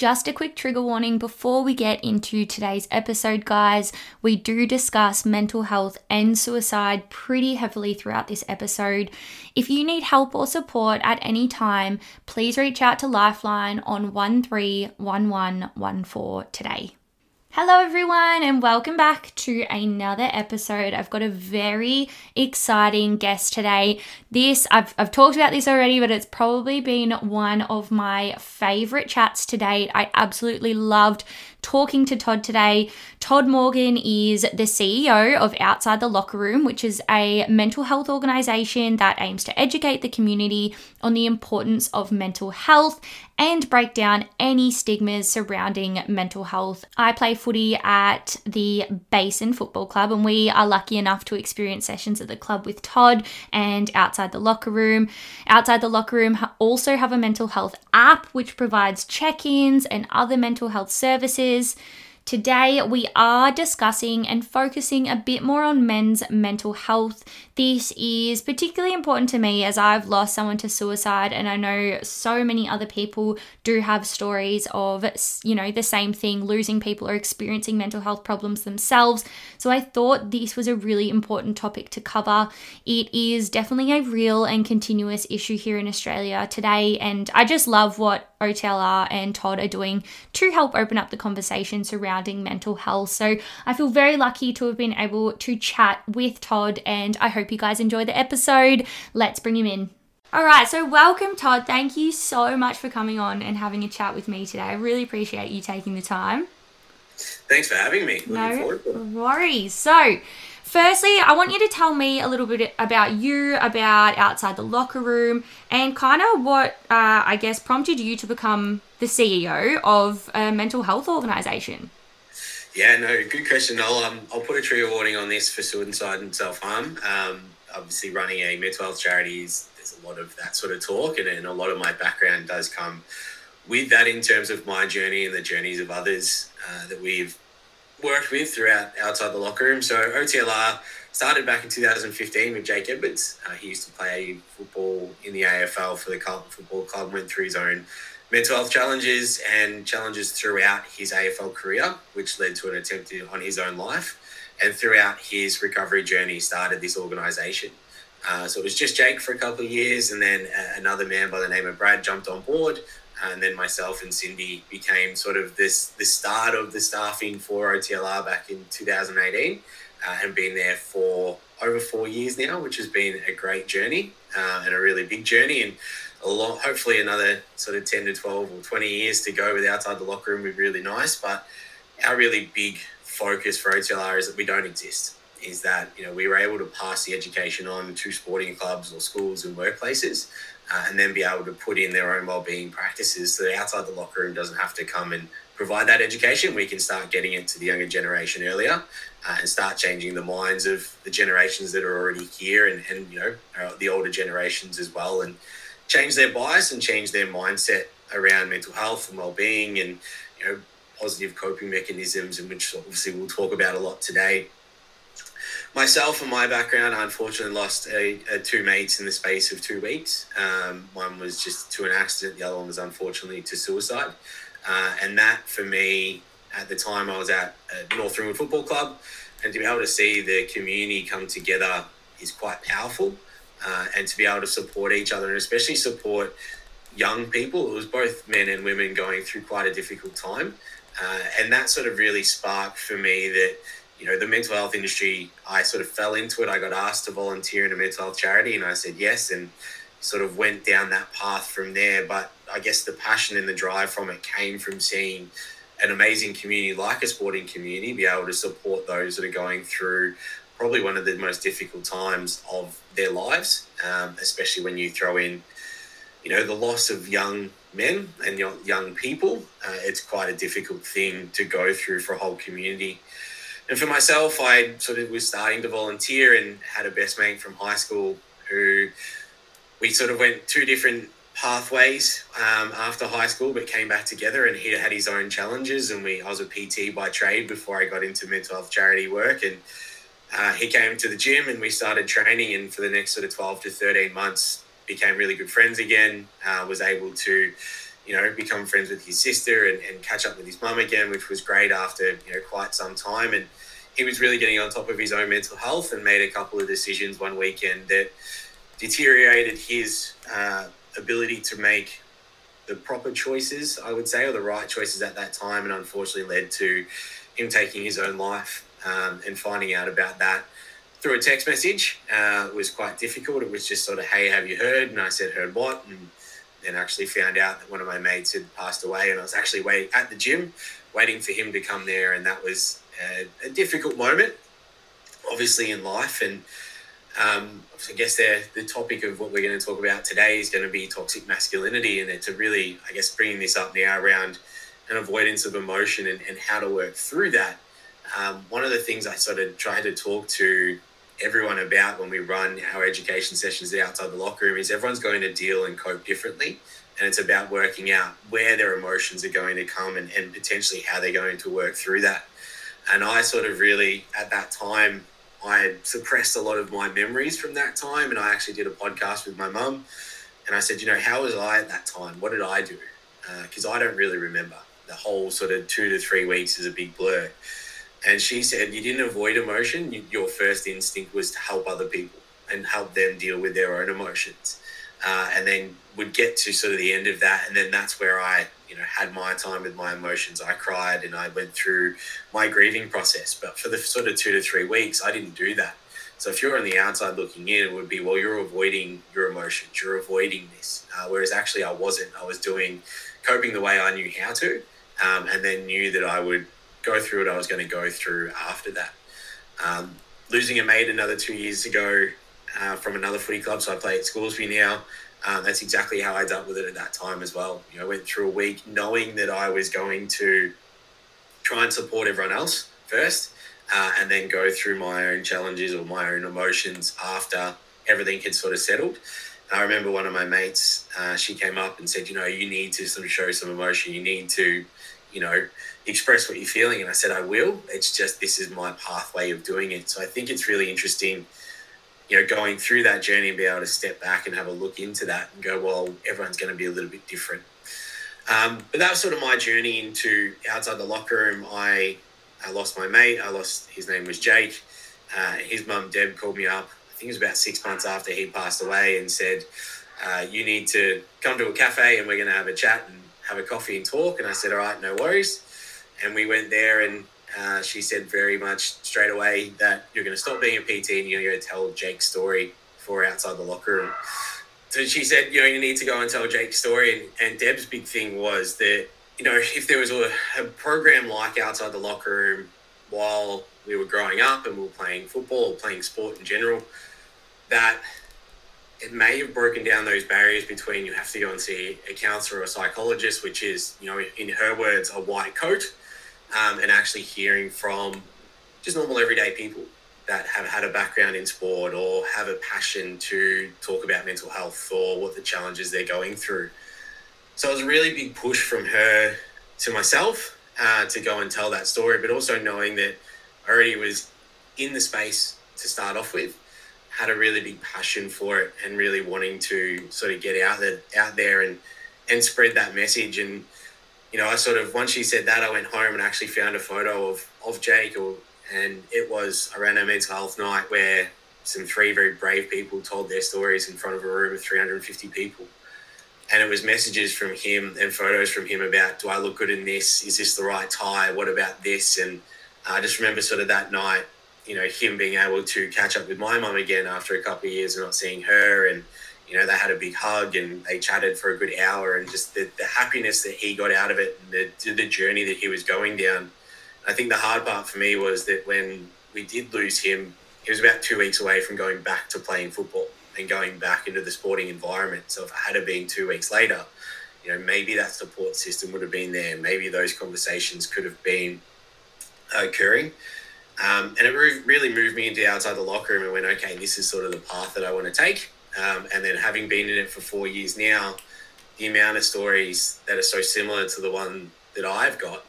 Just a quick trigger warning before we get into today's episode, guys. We do discuss mental health and suicide pretty heavily throughout this episode. If you need help or support at any time, please reach out to Lifeline on 131114 today. Hello, everyone, and welcome back to another episode. I've got a very exciting guest today. This, I've, I've talked about this already, but it's probably been one of my favorite chats to date. I absolutely loved talking to Todd today. Todd Morgan is the CEO of Outside the Locker Room, which is a mental health organization that aims to educate the community on the importance of mental health and break down any stigmas surrounding mental health. I play footy at the Basin Football Club, and we are lucky enough to experience sessions at the club with Todd and Outside the Locker Room. Outside the Locker Room also have a mental health app which provides check ins and other mental health services Today, we are discussing and focusing a bit more on men's mental health. This is particularly important to me as I've lost someone to suicide, and I know so many other people do have stories of, you know, the same thing losing people or experiencing mental health problems themselves. So I thought this was a really important topic to cover. It is definitely a real and continuous issue here in Australia today, and I just love what OTLR and Todd are doing to help open up the conversation surrounding mental health. So I feel very lucky to have been able to chat with Todd, and I hope you guys enjoy the episode. Let's bring him in. All right, so welcome, Todd. Thank you so much for coming on and having a chat with me today. I really appreciate you taking the time. Thanks for having me. no worries. So, Firstly, I want you to tell me a little bit about you, about outside the locker room, and kind of what uh, I guess prompted you to become the CEO of a mental health organization. Yeah, no, good question. I'll um, I'll put a trigger warning on this for suicide and self harm. Um, obviously, running a mental health charity is there's a lot of that sort of talk, and, and a lot of my background does come with that in terms of my journey and the journeys of others uh, that we've worked with throughout outside the locker room. So OTLR started back in 2015 with Jake Edwards. Uh, he used to play football in the AFL for the Carlton Football Club, went through his own mental health challenges and challenges throughout his AFL career, which led to an attempt on his own life. And throughout his recovery journey, started this organisation. Uh, so it was just Jake for a couple of years, and then uh, another man by the name of Brad jumped on board and then myself and Cindy became sort of this the start of the staffing for OTLR back in 2018, uh, and been there for over four years now, which has been a great journey uh, and a really big journey, and a lot, hopefully another sort of 10 to 12 or 20 years to go with outside the locker room would be really nice. But our really big focus for OTLR is that we don't exist. Is that you know we were able to pass the education on to sporting clubs or schools and workplaces, uh, and then be able to put in their own well-being practices so that outside the locker room doesn't have to come and provide that education. We can start getting it to the younger generation earlier uh, and start changing the minds of the generations that are already here and, and you know uh, the older generations as well and change their bias and change their mindset around mental health and well-being and you know positive coping mechanisms and which obviously we'll talk about a lot today myself and my background, I unfortunately lost a, a, two mates in the space of two weeks. Um, one was just to an accident, the other one was unfortunately to suicide. Uh, and that for me, at the time, I was at, at North Ringwood Football Club, and to be able to see the community come together is quite powerful. Uh, and to be able to support each other and especially support young people, it was both men and women going through quite a difficult time. Uh, and that sort of really sparked for me that you know, the mental health industry, I sort of fell into it. I got asked to volunteer in a mental health charity and I said yes and sort of went down that path from there. But I guess the passion and the drive from it came from seeing an amazing community like a sporting community be able to support those that are going through probably one of the most difficult times of their lives, um, especially when you throw in, you know, the loss of young men and young people. Uh, it's quite a difficult thing to go through for a whole community. And for myself, I sort of was starting to volunteer and had a best mate from high school who we sort of went two different pathways um, after high school, but came back together. And he had his own challenges. And we, I was a PT by trade before I got into mental health charity work. And uh, he came to the gym and we started training. And for the next sort of 12 to 13 months, became really good friends again. Uh, was able to, you know, become friends with his sister and, and catch up with his mum again, which was great after, you know, quite some time. And he was really getting on top of his own mental health and made a couple of decisions one weekend that deteriorated his uh, ability to make the proper choices, I would say, or the right choices at that time, and unfortunately led to him taking his own life. Um, and finding out about that through a text message uh, was quite difficult. It was just sort of, "Hey, have you heard?" And I said, "Heard what?" And then actually found out that one of my mates had passed away, and I was actually waiting at the gym, waiting for him to come there, and that was a, a difficult moment, obviously in life, and um, I guess the the topic of what we're going to talk about today is going to be toxic masculinity, and it's a really, I guess, bringing this up now around an avoidance of emotion and, and how to work through that. Um, one of the things I sort of tried to talk to everyone about when we run our education sessions outside the locker room is everyone's going to deal and cope differently. And it's about working out where their emotions are going to come and, and potentially how they're going to work through that. And I sort of really, at that time, I suppressed a lot of my memories from that time. And I actually did a podcast with my mum. And I said, you know, how was I at that time? What did I do? Because uh, I don't really remember. The whole sort of two to three weeks is a big blur. And she said, you didn't avoid emotion. You, your first instinct was to help other people and help them deal with their own emotions. Uh, and then would get to sort of the end of that. And then that's where I you know had my time with my emotions i cried and i went through my grieving process but for the sort of two to three weeks i didn't do that so if you're on the outside looking in it would be well you're avoiding your emotions you're avoiding this uh, whereas actually i wasn't i was doing coping the way i knew how to um, and then knew that i would go through what i was going to go through after that um, losing a mate another two years ago uh, from another footy club so i play at Scoresby now um, that's exactly how I dealt with it at that time as well. You know, I went through a week knowing that I was going to try and support everyone else first, uh, and then go through my own challenges or my own emotions after everything had sort of settled. I remember one of my mates, uh, she came up and said, you know, you need to sort of show some emotion. You need to, you know, express what you're feeling. And I said, I will. It's just this is my pathway of doing it. So I think it's really interesting you know, going through that journey and be able to step back and have a look into that and go, well, everyone's going to be a little bit different. Um, but that was sort of my journey into outside the locker room. I, I lost my mate. I lost his name was Jake. Uh, his mum Deb called me up. I think it was about six months after he passed away and said, uh, "You need to come to a cafe and we're going to have a chat and have a coffee and talk." And I said, "All right, no worries." And we went there and uh, she said very much straight away that you're going to stop being a PT and you're going to tell Jake's story for outside the locker room. So she said, you know, you need to go and tell Jake's story. And, and Deb's big thing was that, you know, if there was a, a program like outside the locker room while we were growing up and we were playing football or playing sport in general, that it may have broken down those barriers between you have to go and see a counselor or a psychologist, which is, you know, in her words, a white coat um, and actually hearing from just normal everyday people that have had a background in sport or have a passion to talk about mental health or what the challenges they're going through. So it was a really big push from her to myself uh, to go and tell that story, but also knowing that I already was in the space to start off with, had a really big passion for it, and really wanting to sort of get out there, out there and and spread that message and you know, I sort of once she said that, I went home and actually found a photo of of Jake, or, and it was around a mental health night where some three very brave people told their stories in front of a room of 350 people. And it was messages from him and photos from him about, do I look good in this? Is this the right tie? What about this? And I just remember sort of that night, you know, him being able to catch up with my mum again after a couple of years of not seeing her and you know, they had a big hug and they chatted for a good hour and just the, the happiness that he got out of it and the, the journey that he was going down. I think the hard part for me was that when we did lose him, he was about two weeks away from going back to playing football and going back into the sporting environment. So if it had been two weeks later, you know, maybe that support system would have been there. Maybe those conversations could have been occurring. Um, and it really moved me into outside the locker room and went, okay, this is sort of the path that I want to take. Um, and then having been in it for four years now, the amount of stories that are so similar to the one that I've got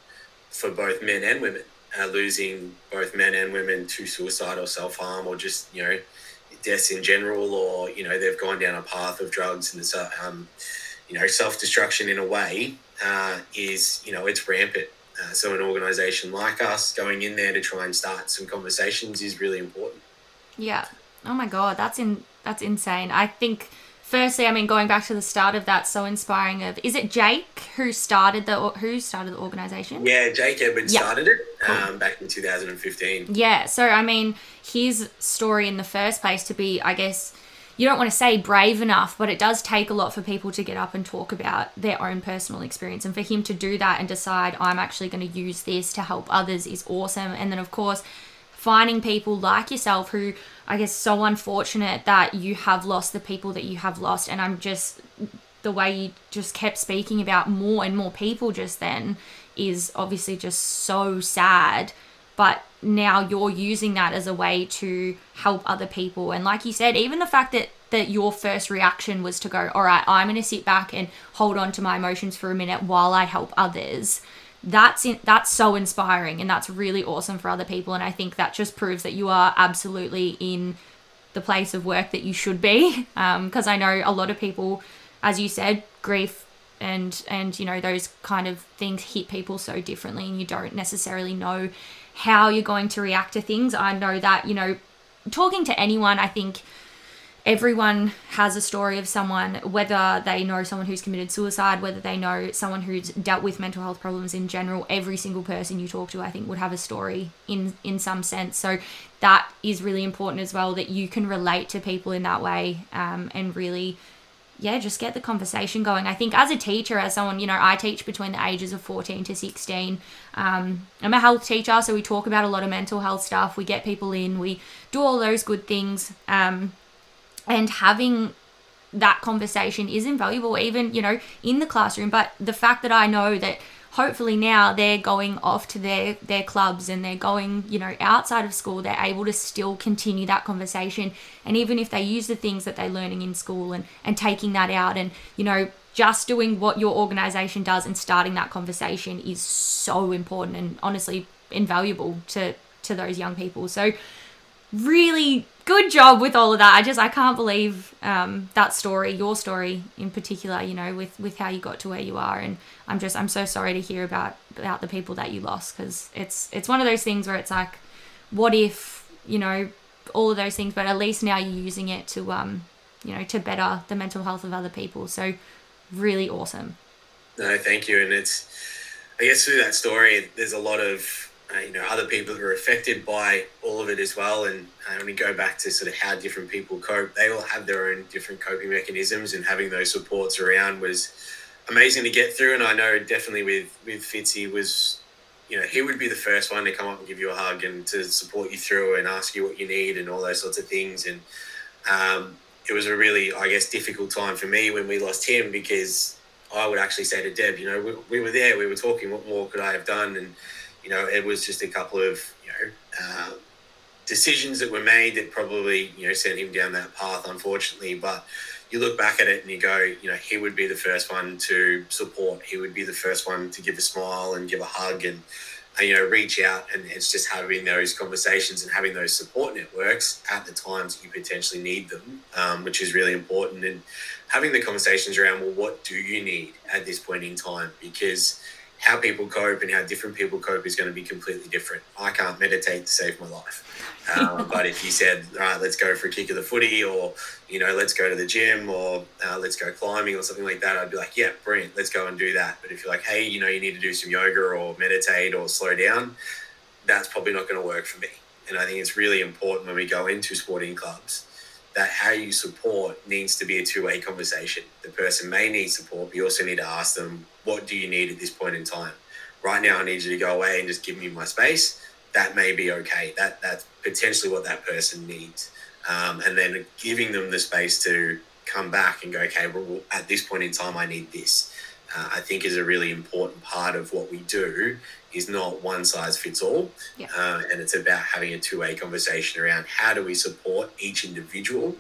for both men and women, uh, losing both men and women to suicide or self harm or just, you know, deaths in general, or, you know, they've gone down a path of drugs and, um, you know, self destruction in a way uh, is, you know, it's rampant. Uh, so an organisation like us going in there to try and start some conversations is really important. Yeah. Oh my god, that's in that's insane. I think firstly, I mean, going back to the start of that, so inspiring. Of is it Jake who started the who started the organization? Yeah, Jake Edwards yep. started it cool. um, back in 2015. Yeah, so I mean, his story in the first place to be, I guess, you don't want to say brave enough, but it does take a lot for people to get up and talk about their own personal experience. And for him to do that and decide, I'm actually going to use this to help others is awesome. And then, of course, finding people like yourself who I guess so unfortunate that you have lost the people that you have lost. And I'm just, the way you just kept speaking about more and more people just then is obviously just so sad. But now you're using that as a way to help other people. And like you said, even the fact that that your first reaction was to go, all right, I'm going to sit back and hold on to my emotions for a minute while I help others that's in, that's so inspiring and that's really awesome for other people. And i think that just proves that you are absolutely in the place of work that you should be. Because um, i know a lot of people as you said grief and and you know those kind of things hit people so differently and you don't necessarily know how you're going to react to things. I know that you know talking to anyone i think everyone has a story of someone, whether they know someone who's committed suicide, whether they know someone who's dealt with mental health problems in general. Every single person you talk to, I think, would have a story in in some sense. So that is really important as well that you can relate to people in that way um, and really. Yeah, just get the conversation going. I think as a teacher, as someone, you know, I teach between the ages of 14 to 16. Um, I'm a health teacher, so we talk about a lot of mental health stuff. We get people in, we do all those good things. Um, and having that conversation is invaluable even you know in the classroom. But the fact that i know that hopefully now they're going off to their their clubs and they're going you know outside of school they're able to still continue that conversation. And even if they use the things that they're learning in school and and taking that out and you know just doing what your organization does and starting that conversation is so important and honestly invaluable to to those young people. So really good job with all of that. I just I can't believe um, that story, your story in particular. You know, with with how you got to where you are, and I'm just I'm so sorry to hear about about the people that you lost because it's it's one of those things where it's like, what if you know all of those things, but at least now you're using it to um you know to better the mental health of other people. So really awesome. No, thank you, and it's I guess through that story, there's a lot of uh, you know other people that are affected by all of it as well. And uh, when we go back to sort of how different people cope they all have their own different coping mechanisms and having those supports around was amazing to get through. And i know definitely with with fitzy was you know he would be the first one to come up and give you a hug and to support you through and ask you what you need and all those sorts of things. And um, it was a really i guess difficult time for me when we lost him because i would actually say to deb you know we, we were there we were talking what more could i have done? And you know, it was just a couple of, you know, uh, decisions that were made that probably, you know, sent him down that path, unfortunately. But you look back at it and you go, you know, he would be the first one to support. He would be the first one to give a smile and give a hug and, and you know, reach out. And it's just having those conversations and having those support networks at the times you potentially need them, um, which is really important. And having the conversations around, well, what do you need at this point in time? Because how people cope and how different people cope is going to be completely different. I can't meditate to save my life. Um, but if you said, all right, let's go for a kick of the footy or, you know, let's go to the gym or uh, let's go climbing or something like that, I'd be like, yeah, brilliant, let's go and do that. But if you're like, hey, you know, you need to do some yoga or meditate or slow down, that's probably not going to work for me. And I think it's really important when we go into sporting clubs that how you support needs to be a two-way conversation. The person may need support, but you also need to ask them, what do you need at this point in time? Right now, I need you to go away and just give me my space. that may be okay. That that's potentially what that person needs, um, and then giving them the space to come back and go, okay, well, at this point in time, I need this. Uh, I think is a really important part of what we do is not one size fits all. Yeah. Uh, and it's about having a two way conversation around how do we support each individual.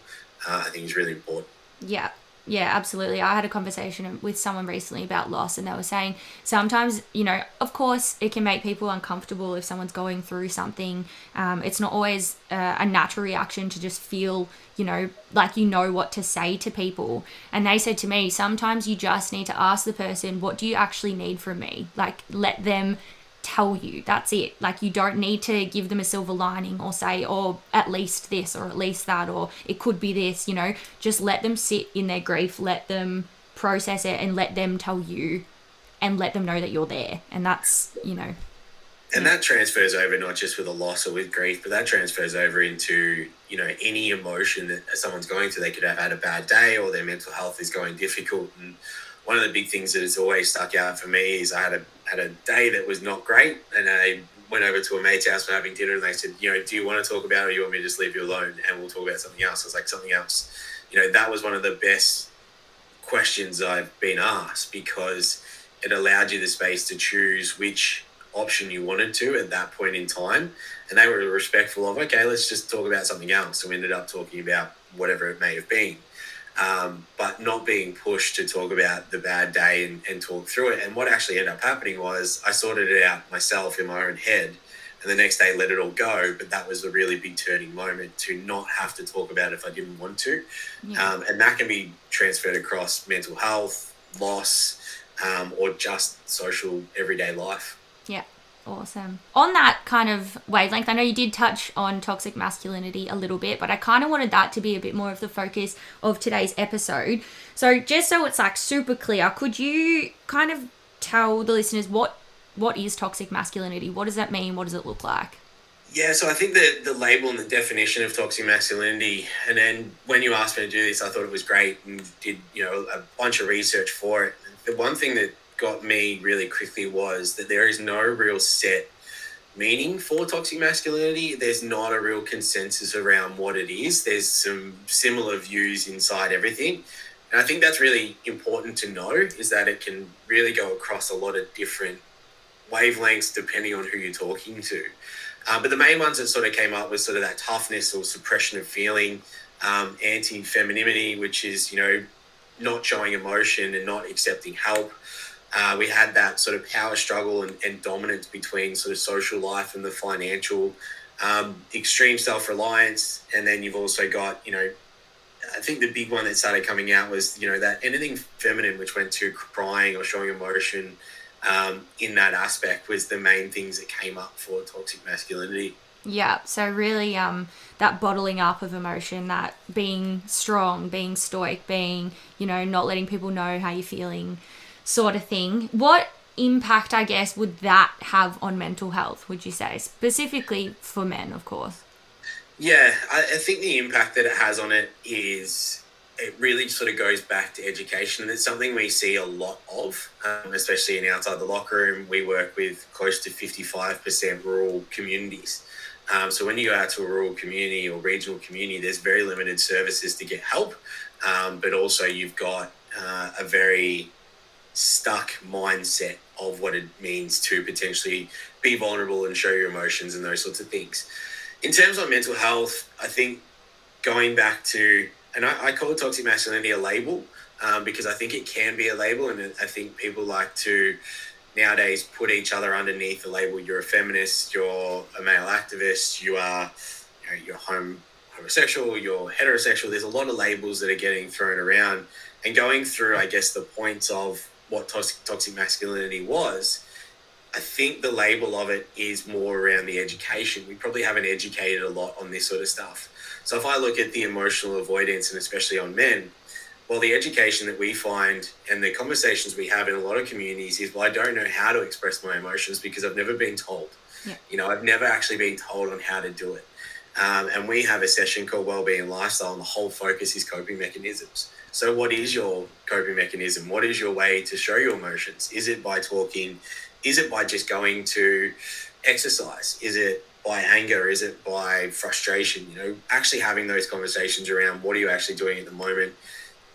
Uh, I think is really important. Yeah. Yeah, absolutely. I had a conversation with someone recently about loss, and they were saying sometimes, you know, of course, it can make people uncomfortable if someone's going through something. Um, it's not always uh, a natural reaction to just feel, you know, like you know what to say to people. And they said to me, sometimes you just need to ask the person, what do you actually need from me? Like, let them tell you. That's it. Like you don't need to give them a silver lining or say, oh, at least this or at least that or it could be this, you know. Just let them sit in their grief, let them process it and let them tell you and let them know that you're there. And that's, you know. And that transfers over not just with a loss or with grief, but that transfers over into, you know, any emotion that someone's going through. They could have had a bad day or their mental health is going difficult. And one of the big things that has always stuck out for me is I had a had a day that was not great, and I went over to a mate's house for having dinner, and they said, you know, do you want to talk about it, or you want me to just leave you alone, and we'll talk about something else? I was like, something else. You know, that was one of the best questions I've been asked because it allowed you the space to choose which option you wanted to at that point in time. And they were respectful of, okay, let's just talk about something else. So we ended up talking about whatever it may have been um, but not being pushed to talk about the bad day and, and talk through it. And what actually ended up happening was I sorted it out myself in my own head and the next day let it all go. But that was a really big turning moment to not have to talk about it if I didn't want to. Yeah. Um, and that can be transferred across mental health, loss, um, or just social everyday life. Awesome. On that kind of wavelength, I know you did touch on toxic masculinity a little bit, but I kind of wanted that to be a bit more of the focus of today's episode. So, just so it's like super clear, could you kind of tell the listeners what what is toxic masculinity? What does that mean? What does it look like? Yeah, so I think the the label and the definition of toxic masculinity, and then when you asked me to do this, I thought it was great and did you know a bunch of research for it. The one thing that got me really quickly was that there is no real set meaning for toxic masculinity. There's not a real consensus around what it is. There's some similar views inside everything. And I think that's really important to know is that it can really go across a lot of different wavelengths depending on who you're talking to. Uh, but the main ones that sort of came up was sort of that toughness or suppression of feeling, um, anti femininity, which is, you know, not showing emotion and not accepting help, uh, we had that sort of power struggle and, and, dominance between sort of social life and the financial, um, extreme self reliance, and then you've also got you know, I think the big one that started coming out was you know that anything feminine which went to crying or showing emotion. Um, in that aspect was the main things that came up for toxic masculinity. Yeah, so really um that bottling up of emotion, that being strong, being stoic, being, you know, not letting people know how you're feeling, sort of thing. What impact, I guess, would that have on mental health, would you say? Specifically for men, of course. Yeah, I, I think the impact that it has on it is it really sort of goes back to education. And it's something we see a lot of, um, especially in outside the locker room. We work with close to 55% rural communities. Um, so when you go out to a rural community or regional community, there's very limited services to get help. Um, but also you've got uh, a very stuck mindset of what it means to potentially be vulnerable and show your emotions and those sorts of things. In terms of mental health, I think going back to, and I, I call toxic masculinity a label um, because I think it can be a label, and I think people like to nowadays put each other underneath the label. You're a feminist, you're a male activist, you are, you know, you're home homosexual, you're heterosexual. There's a lot of labels that are getting thrown around, and going through, I guess, the points of what toxic, toxic masculinity was, I think the label of it is more around the education. We probably haven't educated a lot on this sort of stuff. So if I look at the emotional avoidance and especially on men, well, the education that we find and the conversations we have in a lot of communities is, well, I don't know how to express my emotions because I've never been told. Yeah. You know, I've never actually been told on how to do it. Um, and we have a session called Wellbeing Lifestyle, and the whole focus is coping mechanisms. So, what is your coping mechanism? What is your way to show your emotions? Is it by talking? Is it by just going to exercise? Is it by anger? Is it by frustration? You know, actually having those conversations around what are you actually doing at the moment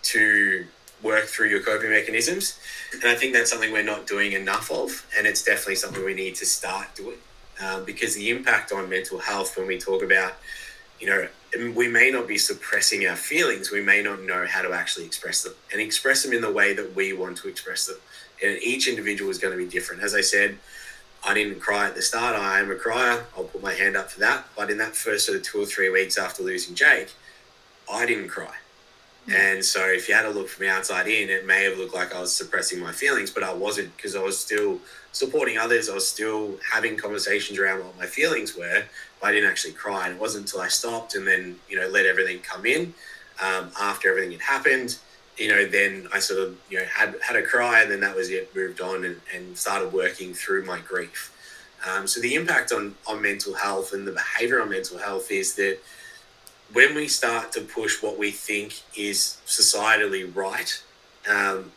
to work through your coping mechanisms. And I think that's something we're not doing enough of. And it's definitely something we need to start doing um, because the impact on mental health when we talk about, you know, we may not be suppressing our feelings, we may not know how to actually express them and express them in the way that we want to express them. And each individual is going to be different. As I said, I didn't cry at the start. I am a crier. I'll put my hand up for that. But in that first sort of two or three weeks after losing Jake, I didn't cry. And so if you had a look from outside in, it may have looked like I was suppressing my feelings, but I wasn't because I was still supporting others. I was still having conversations around what my feelings were, but I didn't actually cry. And it wasn't until I stopped and then, you know, let everything come in um, after everything had happened, you know, then I sort of, you know, had, had a cry and then that was it, moved on and, and started working through my grief. Um, so the impact on, on mental health and the behavior on mental health is that when we start to push what we think is societally right, um,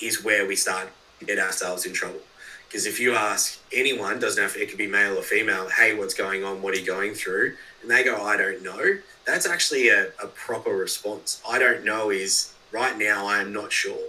is where we start to get ourselves in trouble. Because if you ask anyone, doesn't have it could be male or female, hey, what's going on? What are you going through? And they go, I don't know. That's actually a, a proper response. I don't know is right now I am not sure.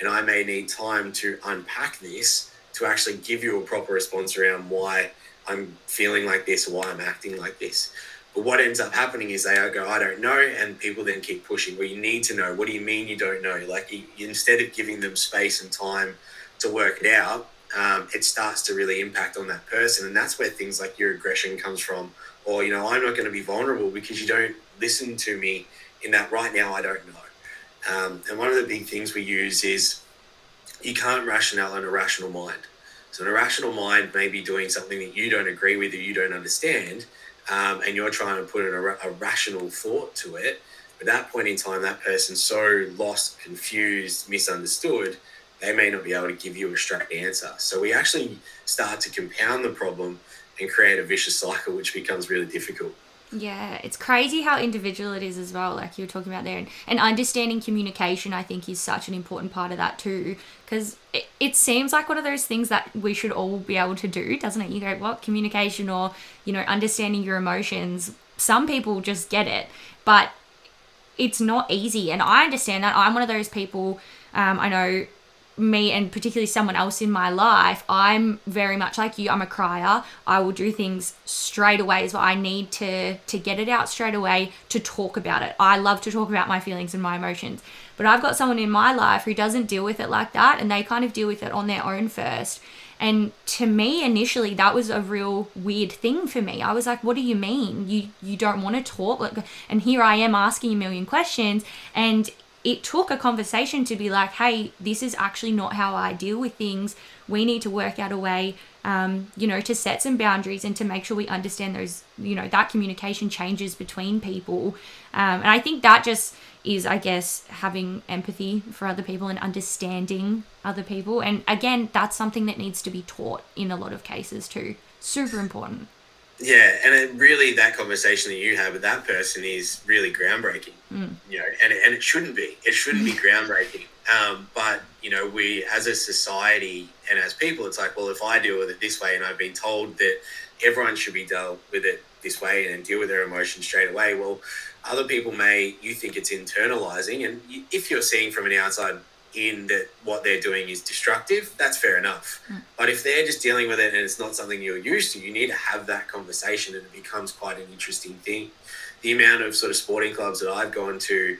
And I may need time to unpack this to actually give you a proper response around why I'm feeling like this why I'm acting like this. But what ends up happening is they go, I don't know, and people then keep pushing. Well, you need to know. What do you mean you don't know? Like you, instead of giving them space and time to work it out, um, it starts to really impact on that person, and that's where things like your aggression comes from. Or you know, I'm not going to be vulnerable because you don't listen to me in that right now. I don't know. Um, and one of the big things we use is you can't rationale an irrational mind. So an irrational mind may be doing something that you don't agree with or you don't understand um, and you're trying to put in a, a rational thought to it. At that point in time, that person's so lost, confused, misunderstood, they may not be able to give you a straight answer. So we actually start to compound the problem and create a vicious cycle, which becomes really difficult. Yeah, it's crazy how individual it is as well, like you were talking about there. And, and understanding communication, I think, is such an important part of that too. Because it, it seems like one of those things that we should all be able to do, doesn't it? You go, what? Communication or, you know, understanding your emotions. Some people just get it, but it's not easy. And I understand that. I'm one of those people, um, I know me and particularly someone else in my life, I'm very much like you. I'm a crier. I will do things straight away. So I need to to get it out straight away to talk about it. I love to talk about my feelings and my emotions. But I've got someone in my life who doesn't deal with it like that and they kind of deal with it on their own first. And to me initially that was a real weird thing for me. I was like, what do you mean? You you don't want to talk? Like and here I am asking a million questions and it took a conversation to be like, hey, this is actually not how I deal with things. We need to work out a way, um, you know, to set some boundaries and to make sure we understand those, you know, that communication changes between people. Um, and I think that just is, I guess, having empathy for other people and understanding other people. And again, that's something that needs to be taught in a lot of cases too. Super important. Yeah, and it really that conversation that you have with that person is really groundbreaking. Mm. You know, and and it shouldn't be. It shouldn't be groundbreaking. Um, but you know, we as a society and as people, it's like, well, if I deal with it this way, and I've been told that everyone should be dealt with it this way and deal with their emotions straight away. Well, other people may you think it's internalizing, and if you're seeing from an outside in that what they're doing is destructive, that's fair enough. Mm. But if they're just dealing with it and it's not something you're used to, you need to have that conversation and it becomes quite an interesting thing. The amount of sort of sporting clubs that I've gone to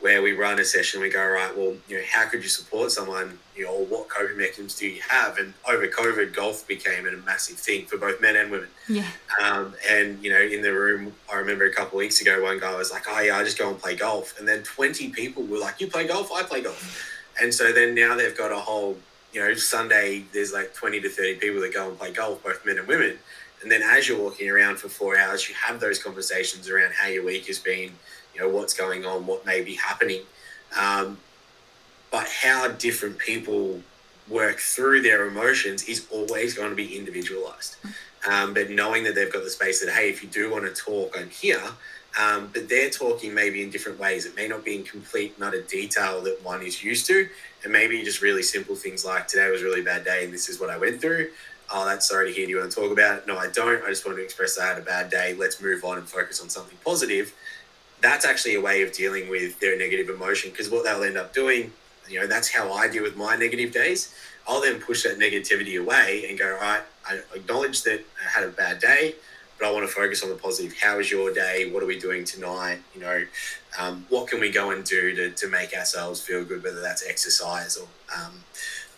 where we run a session, we go, right, well, you know, how could you support someone, you know, what coping mechanisms do you have? And over COVID, golf became a massive thing for both men and women. Yeah. Um, and, you know, in the room, I remember a couple of weeks ago, one guy was like, oh, yeah, I just go and play golf. And then 20 people were like, you play golf? I play golf and so then now they've got a whole, you know, Sunday, there's like 20 to 30 people that go and play golf, both men and women. And then as you're walking around for four hours, you have those conversations around how your week has been, you know, what's going on, what may be happening. Um, but how different people work through their emotions is always going to be individualized. Um, but knowing that they've got the space that, hey, if you do want to talk, I'm here. Um, but they're talking maybe in different ways. It may not be in complete, not a detail that one is used to. And maybe just really simple things like today was a really bad day and this is what I went through. oh, that's sorry to hear. Do you want to talk about it? No, I don't. I just want to express I had a bad day. Let's move on and focus on something positive. That's actually a way of dealing with their negative emotion because what they'll end up doing, you know, that's how I deal with my negative days. I'll then push that negativity away and go, all right, I acknowledge that I had a bad day, but I want to focus on the positive. How was your day? What are we doing tonight? You know, um, what can we go and do to, to make ourselves feel good, whether that's exercise or um,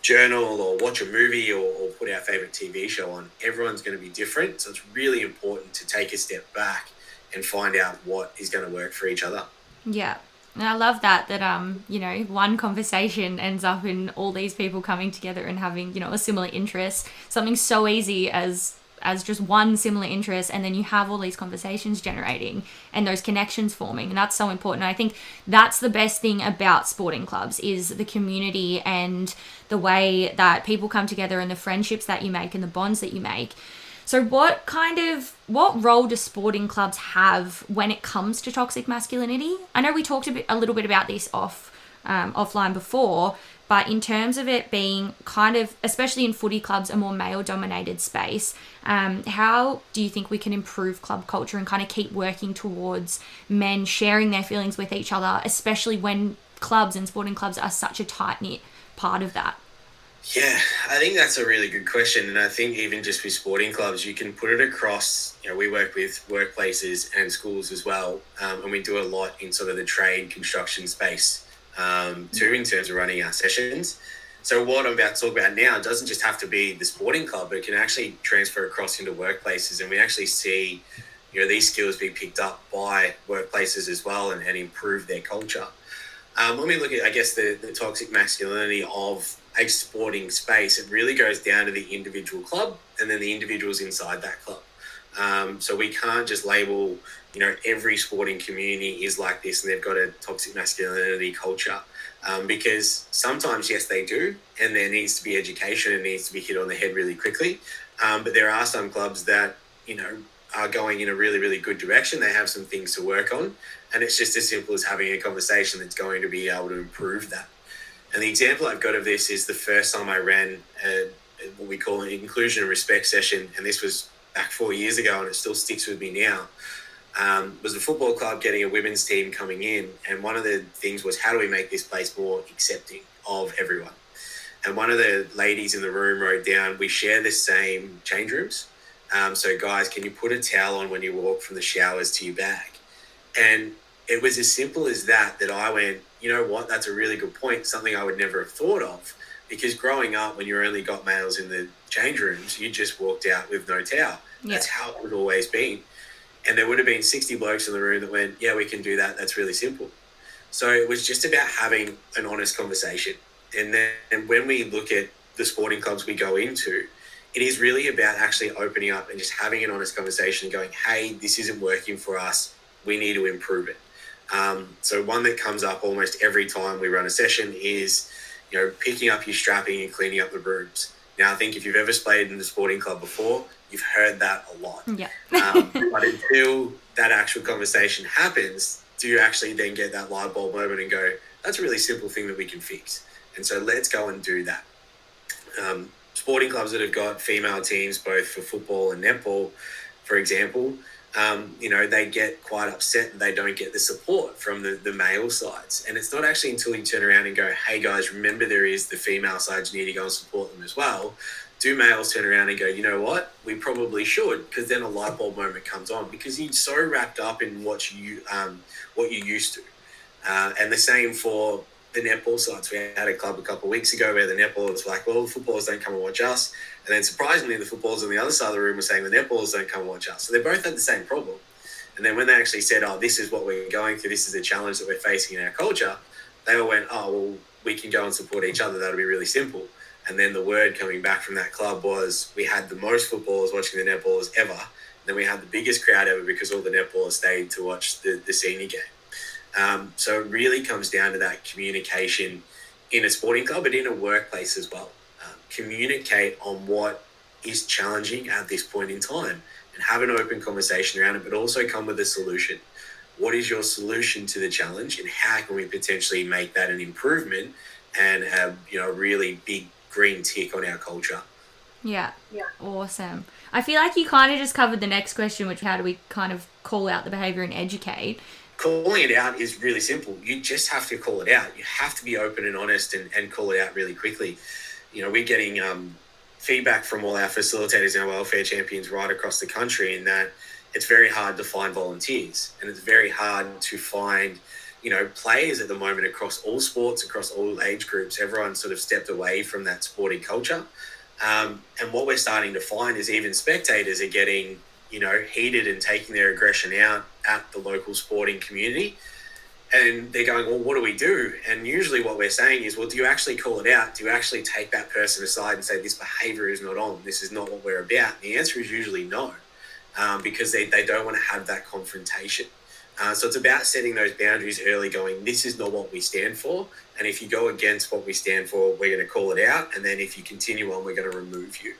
journal or watch a movie or, or put our favorite TV show on. Everyone's going to be different. So it's really important to take a step back and find out what is going to work for each other. Yeah. And I love that that um you know one conversation ends up in all these people coming together and having you know a similar interest something so easy as as just one similar interest and then you have all these conversations generating and those connections forming and that's so important. I think that's the best thing about sporting clubs is the community and the way that people come together and the friendships that you make and the bonds that you make. So what kind of what role do sporting clubs have when it comes to toxic masculinity? I know we talked a, bit, a little bit about this off um, offline before but in terms of it being kind of, especially in footy clubs, a more male dominated space, um, how do you think we can improve club culture and kind of keep working towards men sharing their feelings with each other, especially when clubs and sporting clubs are such a tight knit part of that? Yeah, I think that's a really good question. And I think even just with sporting clubs, you can put it across. You know, we work with workplaces and schools as well. Um, and we do a lot in sort of the trade construction space um, too in terms of running our sessions. So what I'm about to talk about now doesn't just have to be the sporting club, but it can actually transfer across into workplaces, and we actually see, you know, these skills being picked up by workplaces as well, and, and improve their culture. Um, when we look at, I guess, the, the toxic masculinity of a sporting space, it really goes down to the individual club and then the individuals inside that club. Um, so we can't just label, you know, every sporting community is like this and they've got a toxic masculinity culture. Um, because sometimes, yes, they do, and there needs to be education and needs to be hit on the head really quickly. Um, but there are some clubs that, you know, are going in a really, really good direction. They have some things to work on. And it's just as simple as having a conversation that's going to be able to improve that. And the example I've got of this is the first time I ran a, what we call an inclusion and respect session. And this was back four years ago, and it still sticks with me now. Um, was the football club getting a women's team coming in, and one of the things was how do we make this place more accepting of everyone? And one of the ladies in the room wrote down, "We share the same change rooms, um, so guys, can you put a towel on when you walk from the showers to your bag?" And it was as simple as that. That I went, you know what? That's a really good point. Something I would never have thought of because growing up when you only got males in the change rooms you just walked out with no towel. Yeah. that's how it would always been. And there would have been 60 blokes in the room that went yeah we can do that. That's really simple. So it was just about having an honest conversation. And then and when we look at the sporting clubs we go into it is really about actually opening up and just having an honest conversation and going hey this isn't working for us. We need to improve it. Um, so one that comes up almost every time we run a session is you know, picking up your strapping and cleaning up the rooms. Now, I think if you've ever played in the sporting club before, you've heard that a lot. Yeah. um, but until that actual conversation happens, do you actually then get that light bulb moment and go, that's a really simple thing that we can fix? And so let's go and do that. Um, sporting clubs that have got female teams, both for football and netball, for example, um, you know, they get quite upset and they don't get the support from the, the male sides. And it's not actually until you turn around and go, hey guys, remember there is the female sides, you need to go and support them as well. Do males turn around and go, you know what, we probably should, because then a light bulb moment comes on because you're so wrapped up in what you um, what you used to. Uh, and the same for the netball sides. We had a club a couple of weeks ago where the netballers were like, well, footballers don't come and watch us. And then surprisingly, the footballers on the other side of the room were saying the netballers don't come watch us. So they both had the same problem. And then when they actually said, oh, this is what we're going through, this is the challenge that we're facing in our culture, they all went, oh, well, we can go and support each other. That'll be really simple. And then the word coming back from that club was we had the most footballers watching the netballers ever. And then we had the biggest crowd ever because all the netballers stayed to watch the, the senior game. Um, so it really comes down to that communication in a sporting club, but in a workplace as well. Communicate on what is challenging at this point in time and have an open conversation around it, but also come with a solution. What is your solution to the challenge, and how can we potentially make that an improvement and a you know really big green tick on our culture? Yeah. Yeah. Awesome. I feel like you kind of just covered the next question, which how do we kind of call out the behavior and educate? calling it out is really simple. You just have to call it out. You have to be open and honest and, and call it out really quickly. You know, we're getting um, feedback from all our facilitators and our welfare champions right across the country in that it's very hard to find volunteers and it's very hard to find you know players at the moment across all sports across all age groups everyone sort of stepped away from that sporting culture um, and what we're starting to find is even spectators are getting you know, heated and taking their aggression out at the local sporting community. And they're going, well, what do we do? And usually what we're saying is, well, do you actually call it out? Do you actually take that person aside and say, this behavior is not on? This is not what we're about? And the answer is usually no, um, because they, they don't want to have that confrontation. Uh, so it's about setting those boundaries early, going, this is not what we stand for. And if you go against what we stand for, we're going to call it out. And then if you continue on, we're going to remove you.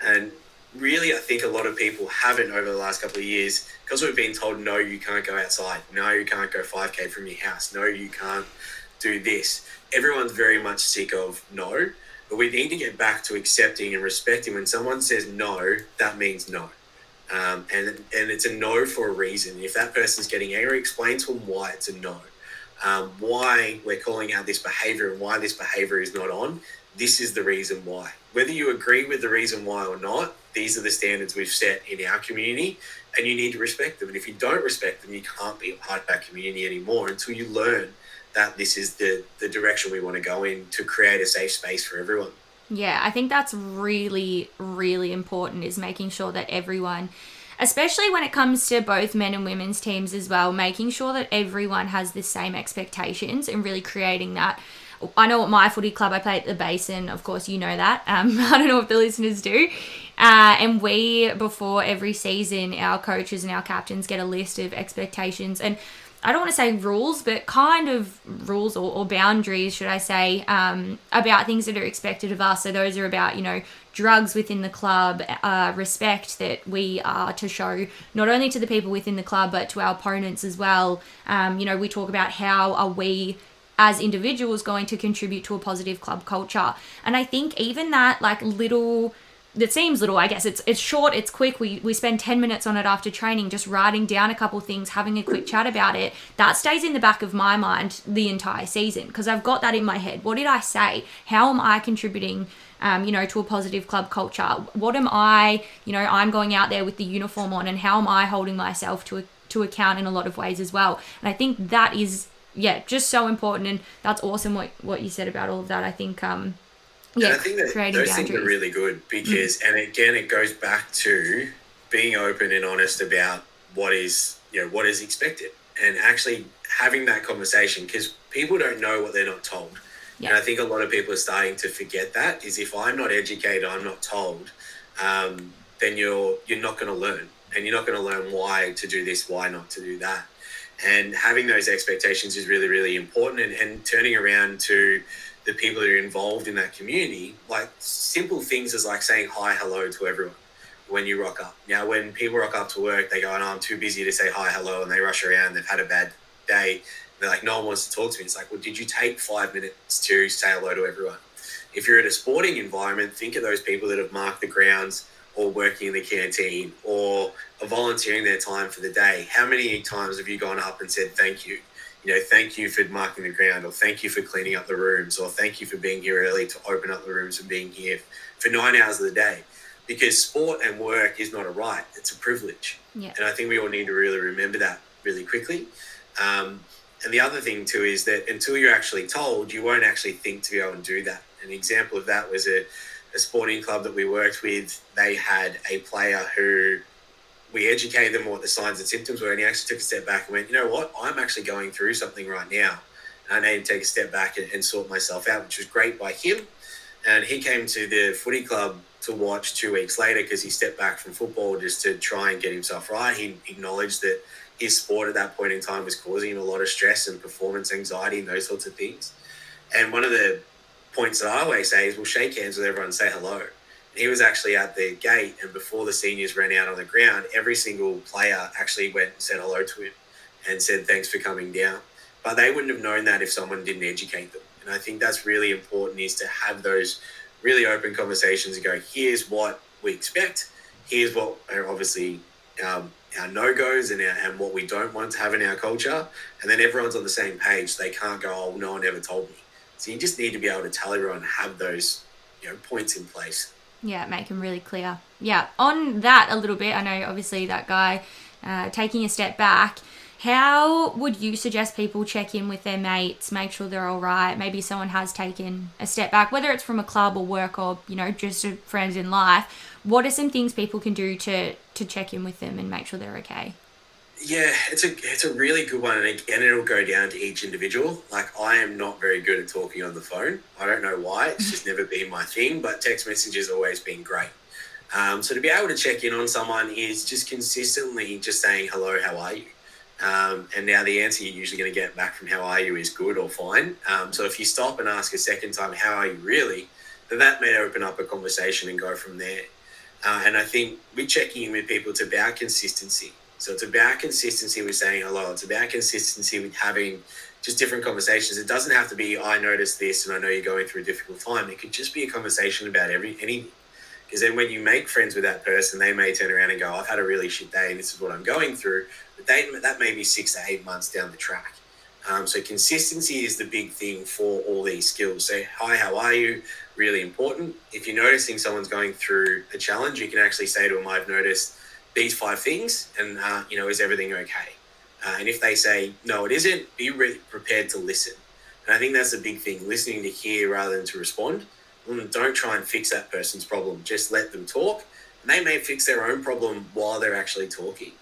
And really, I think a lot of people haven't over the last couple of years because we've been told, no, you can't go outside. No, you can't go 5K from your house. No, you can't do this. Everyone's very much sick of no, but we need to get back to accepting and respecting when someone says no, that means no. Um, and, and it's a no for a reason. If that person's getting angry, explain to them why it's a no. Um, why we're calling out this behavior and why this behavior is not on. This is the reason why. Whether you agree with the reason why or not, these are the standards we've set in our community and you need to respect them. And if you don't respect them, you can't be a part of that community anymore until you learn that this is the, the direction we want to go in to create a safe space for everyone. Yeah, I think that's really, really important is making sure that everyone, especially when it comes to both men and women's teams as well, making sure that everyone has the same expectations and really creating that I know at my footy club, I play at the Basin. Of course, you know that. Um, I don't know if the listeners do. Uh, and we, before every season, our coaches and our captains get a list of expectations. And I don't want to say rules, but kind of rules or, or boundaries, should I say, um, about things that are expected of us. So those are about, you know, drugs within the club, uh, respect that we are to show not only to the people within the club, but to our opponents as well. Um, you know, we talk about how are we as individuals going to contribute to a positive club culture. And I think even that like little that seems little i guess. It's it's short it's quick. We we spend 10 minutes on it after training just writing down a couple things having a quick chat about it. That stays in the back of my mind the entire season because i've got that in my head. What did i say? How am i contributing um, you know to a positive club culture? What am i you know i'm going out there with the uniform on and how am i holding myself to to account in a lot of ways as well? And i think that is yeah, just so important, and that's awesome what what you said about all of that. I think um, yeah, and I think that those boundaries. things are really good because, mm. and again, it goes back to being open and honest about what is you know what is expected, and actually having that conversation because people don't know what they're not told. Yeah. And I think a lot of people are starting to forget that is if I'm not educated, I'm not told, um, then you're you're not going to learn, and you're not going to learn why to do this, why not to do that and having those expectations is really really important. And, and turning around to the people that are involved in that community like simple things as like saying hi hello to everyone when you rock up. Now when people rock up to work they go oh, i'm too busy to say hi hello and they rush around they've had a bad day. They're like no one wants to talk to me. It's like well did you take five minutes to say hello to everyone? If you're in a sporting environment think of those people that have marked the grounds or working in the canteen or volunteering their time for the day. How many times have you gone up and said thank you? You know, thank you for marking the ground, or thank you for cleaning up the rooms, or thank you for being here early to open up the rooms and being here for nine hours of the day. Because sport and work is not a right, it's a privilege. Yeah. And I think we all need to really remember that really quickly. Um, and the other thing, too, is that until you're actually told, you won't actually think to be able to do that. An example of that was a a sporting club that we worked with, they had a player who we educated them on what the signs and symptoms were, and he actually took a step back and went, you know what, I'm actually going through something right now. And I need to take a step back and, and sort myself out, which was great by him. And he came to the footy club to watch two weeks later because he stepped back from football just to try and get himself right. He acknowledged that his sport at that point in time was causing him a lot of stress and performance anxiety and those sorts of things. And one of the points that I always say is we'll shake hands with everyone and say hello. And he was actually at the gate, and before the seniors ran out on the ground, every single player actually went and said hello to him and said thanks for coming down. But they wouldn't have known that if someone didn't educate them. And I think that's really important is to have those really open conversations and go, here's what we expect, here's what are obviously um, our no goes and, and what we don't want to have in our culture. And then everyone's on the same page. They can't go, oh, no one ever told me. So you just need to be able to tell everyone have those you know, points in place. Yeah, make them really clear. Yeah, on that a little bit, I know obviously that guy uh, taking a step back. How would you suggest people check in with their mates, make sure they're all right? Maybe someone has taken a step back, whether it's from a club or work or you know just friends in life. What are some things people can do to to check in with them and make sure they're okay? Yeah, it's a it's a really good one, and again, it'll go down to each individual. Like I am not very good at talking on the phone. I don't know why. It's just never been my thing. But text messages always been great. Um, so to be able to check in on someone is just consistently just saying hello, how are you? Um, and now the answer you're usually going to get back from how are you is good or fine. Um, so if you stop and ask a second time, how are you really, then that may open up a conversation and go from there. Uh, and I think we checking in with people, it's about consistency. So it's about consistency with saying hello. It's about consistency with having just different conversations. It doesn't have to be, I noticed this and I know you're going through a difficult time. It could just be a conversation about every anything. Because then when you make friends with that person, they may turn around and go, I've had a really shit day and this is what I'm going through. But they, that may be six to eight months down the track. Um, so consistency is the big thing for all these skills. So, hi, how are you? Really important. If you're noticing someone's going through a challenge, you can actually say to them, I've noticed these five things and, uh, you know, is everything okay? Uh, and if they say, no, it isn't, be re- prepared to listen. And I think that's a big thing, listening to hear rather than to respond. Mm, don't try and fix that person's problem. Just let them talk. And they may fix their own problem while they're actually talking.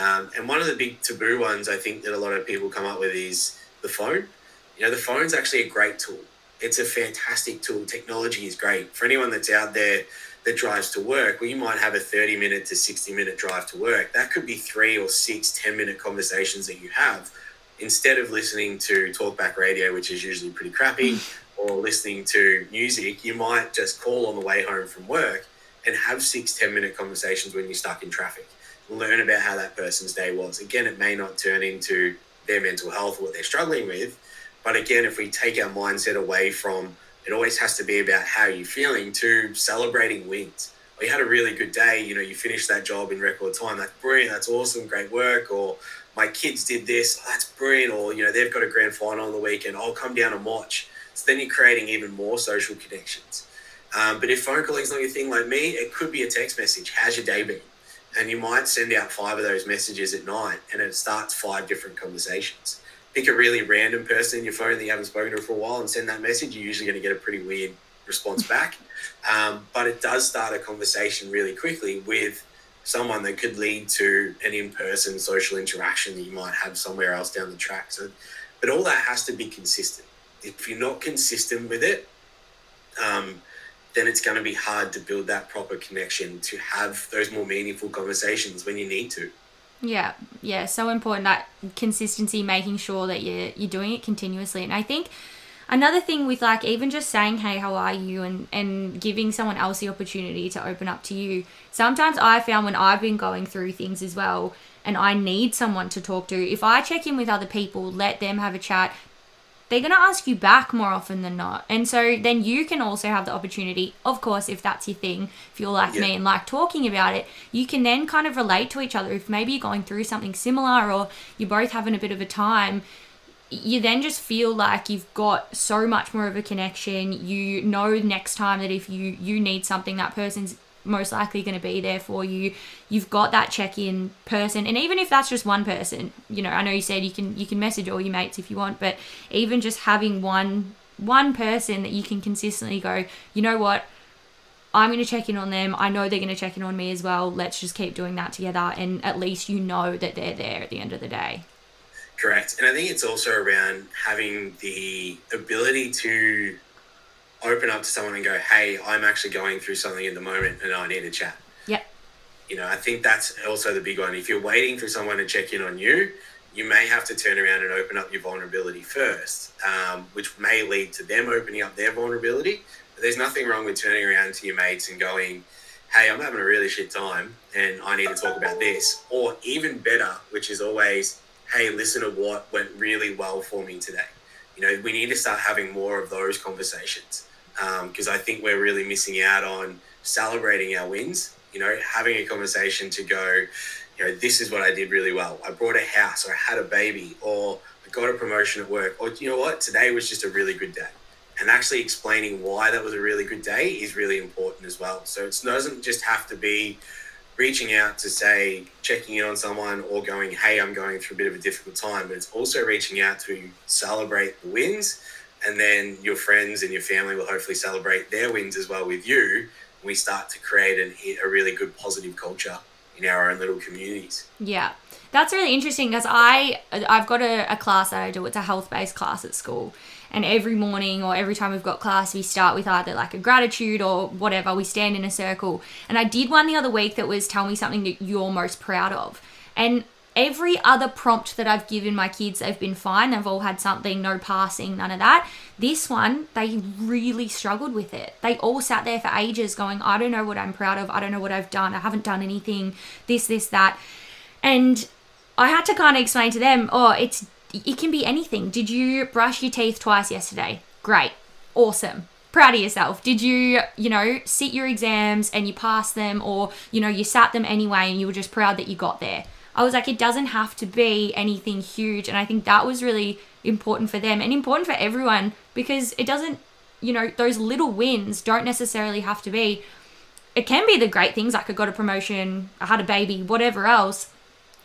Um, and one of the big taboo ones I think that a lot of people come up with is the phone. You know, the phone's actually a great tool. It's a fantastic tool. Technology is great. For anyone that's out there that drives to work, well, you might have a 30 minute to 60 minute drive to work. That could be three or six 10 minute conversations that you have instead of listening to talkback radio, which is usually pretty crappy, mm. or listening to music, you might just call on the way home from work and have six, 10 minute conversations when you're stuck in traffic. Learn about how that person's day was. Again, it may not turn into their mental health or what they're struggling with. But again, if we take our mindset away from it always has to be about how you're feeling to celebrating wins. Or you had a really good day, you know, you finished that job in record time. That's brilliant. That's awesome. Great work. Or my kids did this. Oh, that's brilliant. Or, you know, they've got a grand final on the weekend. I'll come down and watch. So then you're creating even more social connections. Um, but if phone calling is not your thing like me, it could be a text message. How's your day been? And you might send out five of those messages at night and it starts five different conversations. Pick a really random person in your phone that you haven't spoken to for a while and send that message. You're usually going to get a pretty weird response back. Um, but it does start a conversation really quickly with someone that could lead to an in-person social interaction that you might have somewhere else down the track. So, but all that has to be consistent if you're not consistent with it, um, then it's going to be hard to build that proper connection to have those more meaningful conversations when you need to. Yeah, yeah, so important that consistency, making sure that you're you're doing it continuously. And I think another thing with like even just saying hey how are you and and giving someone else the opportunity to open up to you sometimes i found when i've been going through things as well and i need someone to talk to if i check in with other people let them have a chat they're going to ask you back more often than not. And so then you can also have the opportunity, of course, if that's your thing, if you're like yeah. me and like talking about it, you can then kind of relate to each other. If maybe you're going through something similar or you're both having a bit of a time, you then just feel like you've got so much more of a connection. You know next time that if you you need something, that person's most likely going to be there for you. You've got that check-in person and even if that's just one person you know i know you said you can you can message all your mates if you want but even just having one one person that you can consistently go you know what? I'm going to check in on them. I know they're going to check in on me as well. Let's just keep doing that together and at least you know that they're there at the end of the day. Correct. And i think it's also around having the ability to open up to someone and go, hey, I'm actually going through something in the moment and I need a chat. Yeah. You know, I think that's also the big one. If you're waiting for someone to check in on you, you may have to turn around and open up your vulnerability first, um, which may lead to them opening up their vulnerability. But there's nothing wrong with turning around to your mates and going, hey, I'm having a really shit time and I need to talk about this. Or even better, which is always, hey, listen to what went really well for me today. You know, we need to start having more of those conversations because um, I think we're really missing out on celebrating our wins. You know, having a conversation to go, you know, this is what I did really well. I bought a house, or I had a baby, or I got a promotion at work, or you know what, today was just a really good day. And actually explaining why that was a really good day is really important as well. So it doesn't just have to be reaching out to say, checking in on someone or going, hey, I'm going through a bit of a difficult time, but it's also reaching out to celebrate the wins. And then your friends and your family will hopefully celebrate their wins as well with you. We start to create an, a really good positive culture in our own little communities. Yeah. That's really interesting because I I've got a, a class that I do. It's a health based class at school, and every morning or every time we've got class, we start with either like a gratitude or whatever. We stand in a circle. And I did one the other week that was tell me something that you're most proud of. And every other prompt that I've given my kids, they've been fine. They've all had something, no passing, none of that. This one, they really struggled with it. They all sat there for ages going, I don't know what I'm proud of. I don't know what I've done. I haven't done anything, this, this, that. And I had to kind of explain to them, oh, it's it can be anything. Did you brush your teeth twice yesterday? Great. Awesome. Proud of yourself. Did you, you know, sit your exams and you passed them or, you know, you sat them anyway and you were just proud that you got there? I was like, it doesn't have to be anything huge. And I think that was really important for them and important for everyone because it doesn't, you know, those little wins don't necessarily have to be, it can be the great things like I got a promotion, I had a baby, whatever else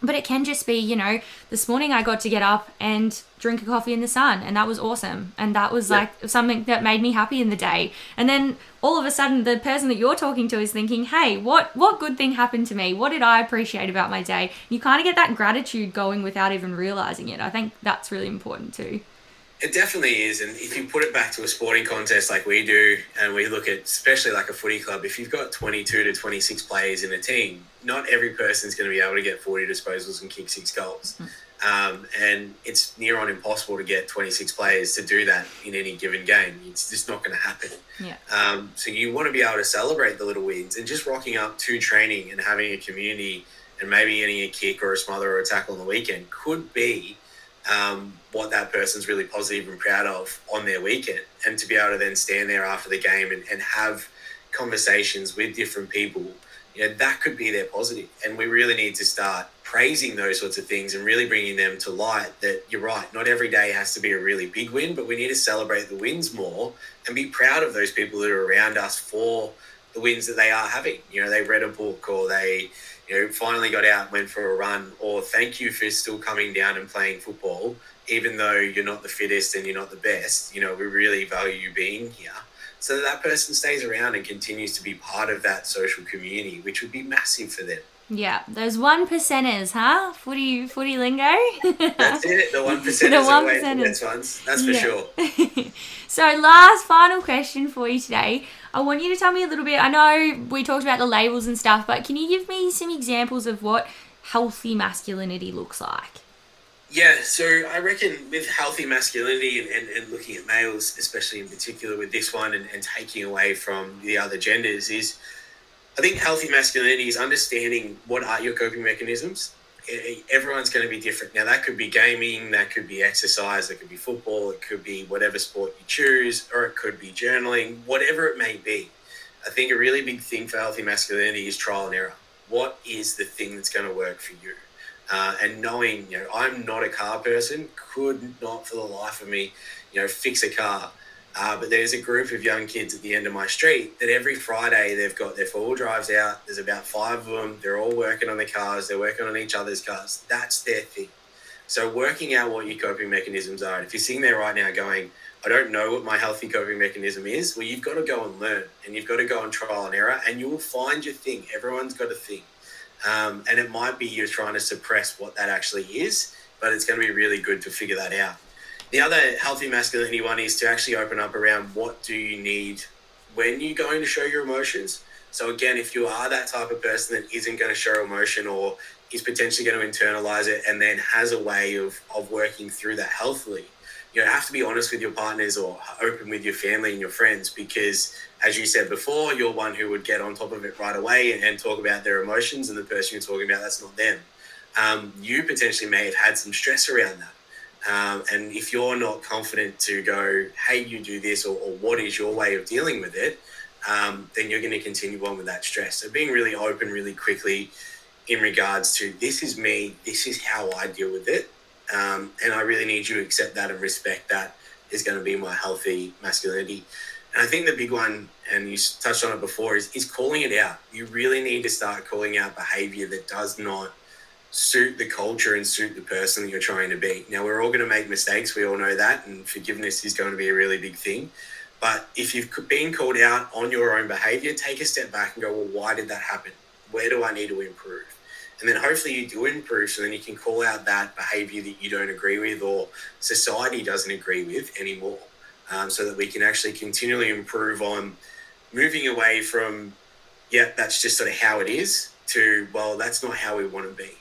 but it can just be, you know, this morning I got to get up and drink a coffee in the sun, and that was awesome. And that was yeah. like something that made me happy in the day. And then all of a sudden, the person that you're talking to is thinking, hey, what, what good thing happened to me? What did I appreciate about my day? You kind of get that gratitude going without even realizing it. I think that's really important too. It definitely is. And if you put it back to a sporting contest like we do, and we look at, especially like a footy club, if you've got 22 to 26 players in a team, not every person's going to be able to get 40 disposals and kick six goals. Mm. Um, and it's near on impossible to get 26 players to do that in any given game. It's just not going to happen. Yeah. Um, so you want to be able to celebrate the little wins and just rocking up to training and having a community and maybe getting a kick or a smother or a tackle on the weekend could be um, what that person's really positive and proud of on their weekend. And to be able to then stand there after the game and, and have conversations with different people, you know, that could be their positive. And we really need to start praising those sorts of things and really bringing them to light that you're right, not every day has to be a really big win, but we need to celebrate the wins more and be proud of those people that are around us for the wins that they are having. You know, they read a book or they, you know, finally got out, went for a run, or thank you for still coming down and playing football, even though you're not the fittest and you're not the best. You know, we really value you being here. So that, that person stays around and continues to be part of that social community, which would be massive for them. Yeah, those one percenters, huh? Footy, footy lingo. That's it. The one percenters the one percenters. ones. That's for yeah. sure. so, last final question for you today. I want you to tell me a little bit. I know we talked about the labels and stuff, but can you give me some examples of what healthy masculinity looks like? Yeah, so I reckon with healthy masculinity and, and, and looking at males, especially in particular with this one and, and taking away from the other genders, is I think healthy masculinity is understanding what are your coping mechanisms everyone's going to be different. Now, that could be gaming, that could be exercise, that could be football, it could be whatever sport you choose, or it could be journaling, whatever it may be. I think a really big thing for healthy masculinity is trial and error. What is the thing that's going to work for you? Uh, and knowing, you know, I'm not a car person, could not for the life of me, you know, fix a car. Uh, but there's a group of young kids at the end of my street that every Friday they've got their four wheel drives out. There's about five of them. They're all working on the cars. They're working on each other's cars. That's their thing. So working out what your coping mechanisms are. And if you're sitting there right now going, I don't know what my healthy coping mechanism is, well, you've got to go and learn and you've got to go and trial and error and you will find your thing. Everyone's got a thing. Um, and it might be you're trying to suppress what that actually is, but it's going to be really good to figure that out. The other healthy masculinity one is to actually open up around what do you need when you're going to show your emotions. So again, if you are that type of person that isn't going to show emotion or is potentially going to internalize it and then has a way of, of working through that healthily, you know, have to be honest with your partners or open with your family and your friends because as you said before, you're one who would get on top of it right away and, and talk about their emotions and the person you're talking about, that's not them. Um, you potentially may have had some stress around that Um, and if you're not confident to go, hey, you do this, or, or what is your way of dealing with it, um, then you're going to continue on with that stress. So being really open really quickly in regards to this is me, this is how I deal with it. Um, and I really need you to accept that and respect that is going to be my healthy masculinity. And I think the big one, and you touched on it before, is, is calling it out. You really need to start calling out behavior that does not suit the culture and suit the person that you're trying to be. Now, we're all going to make mistakes. We all know that. And forgiveness is going to be a really big thing. But if you've been called out on your own behavior, take a step back and go, well, why did that happen? Where do I need to improve? And then hopefully you do improve so then you can call out that behavior that you don't agree with or society doesn't agree with anymore um, so that we can actually continually improve on moving away from, yeah, that's just sort of how it is to, well, that's not how we want to be.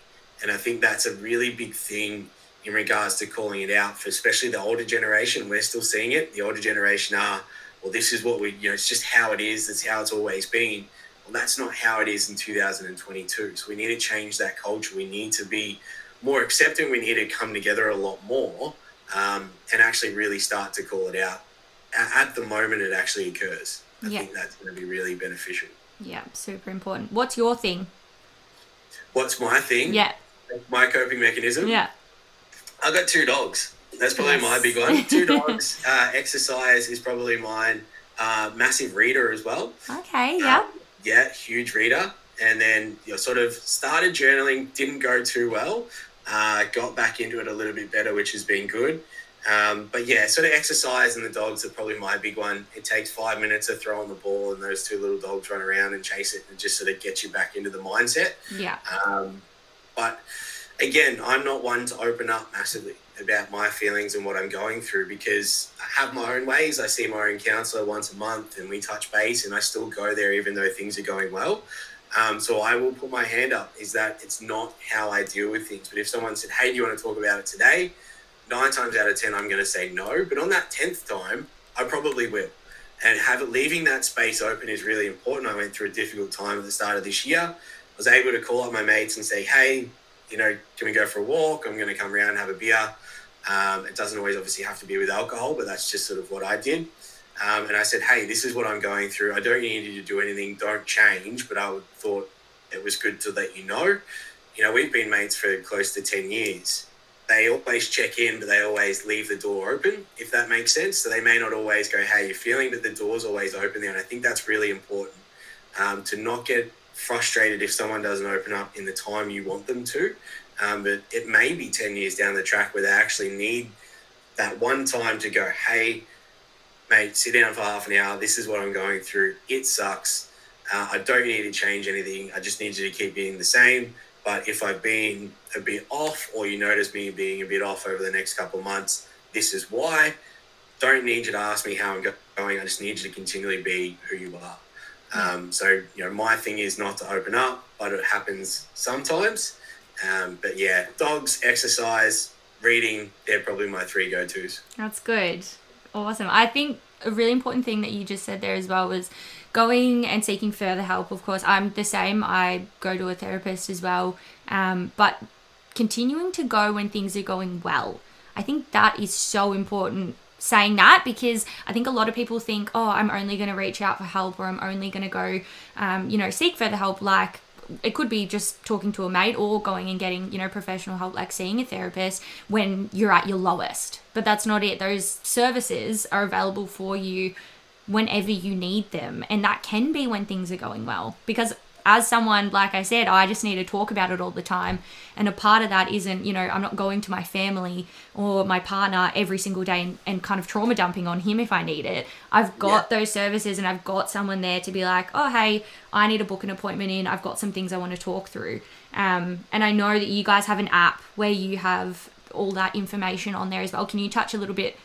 And I think that's a really big thing in regards to calling it out for especially the older generation. We're still seeing it. The older generation are, well, this is what we, you know, it's just how it is. That's how it's always been. Well, that's not how it is in 2022. So we need to change that culture. We need to be more accepting. We need to come together a lot more um, and actually really start to call it out. At the moment, it actually occurs. I yeah. think that's going to be really beneficial. Yeah, super important. What's your thing? What's my thing? Yeah. My coping mechanism? Yeah. I've got two dogs. That's probably yes. my big one. Two dogs. uh, exercise is probably mine. Uh, massive reader as well. Okay, yeah. Um, yeah, huge reader. And then you know, sort of started journaling, didn't go too well. Uh, got back into it a little bit better, which has been good. Um, but yeah, sort of exercise and the dogs are probably my big one. It takes five minutes to throw on the ball and those two little dogs run around and chase it and just sort of get you back into the mindset. Yeah. Um, but again, I'm not one to open up massively about my feelings and what I'm going through because I have my own ways. I see my own counselor once a month and we touch base and I still go there even though things are going well. Um, so I will put my hand up is that it's not how I deal with things. But if someone said, hey, do you want to talk about it today? Nine times out of 10, I'm going to say no. But on that 10th time, I probably will. And have leaving that space open is really important. I went through a difficult time at the start of this year. I was able to call up my mates and say, hey, you know, can we go for a walk? I'm going to come around and have a beer. Um, it doesn't always obviously have to be with alcohol, but that's just sort of what I did. Um, and I said, hey, this is what I'm going through. I don't need you to do anything. Don't change. But I thought it was good to let you know. You know, we've been mates for close to 10 years. They always check in, but they always leave the door open, if that makes sense. So they may not always go, how you feeling? But the door's always open there. And I think that's really important um, to not get frustrated if someone doesn't open up in the time you want them to. Um, but it may be 10 years down the track where they actually need that one time to go, hey, mate, sit down for half an hour. This is what I'm going through. It sucks. Uh, I don't need to change anything. I just need you to keep being the same. But if I've been a bit off, or you notice me being a bit off over the next couple of months, this is why. Don't need you to ask me how I'm going. I just need you to continually be who you are. Um, so, you know, my thing is not to open up, but it happens sometimes. Um, but yeah, dogs, exercise, reading, they're probably my three go tos. That's good. Awesome. I think a really important thing that you just said there as well was going and seeking further help. Of course, I'm the same. I go to a therapist as well. Um, but continuing to go when things are going well. I think that is so important saying that because I think a lot of people think, oh, I'm only going to reach out for help or I'm only going to go, um, you know, seek further help. Like it could be just talking to a mate or going and getting, you know, professional help, like seeing a therapist when you're at your lowest. But that's not it. Those services are available for you whenever you need them. And that can be when things are going well. Because as someone, like I said, I just need to talk about it all the time. And a part of that isn't, you know, I'm not going to my family or my partner every single day and, and kind of trauma dumping on him if I need it. I've got yeah. those services and I've got someone there to be like, oh, hey, I need to book an appointment in. I've got some things I want to talk through. Um, and I know that you guys have an app where you have all that information on there as well. Can you touch a little bit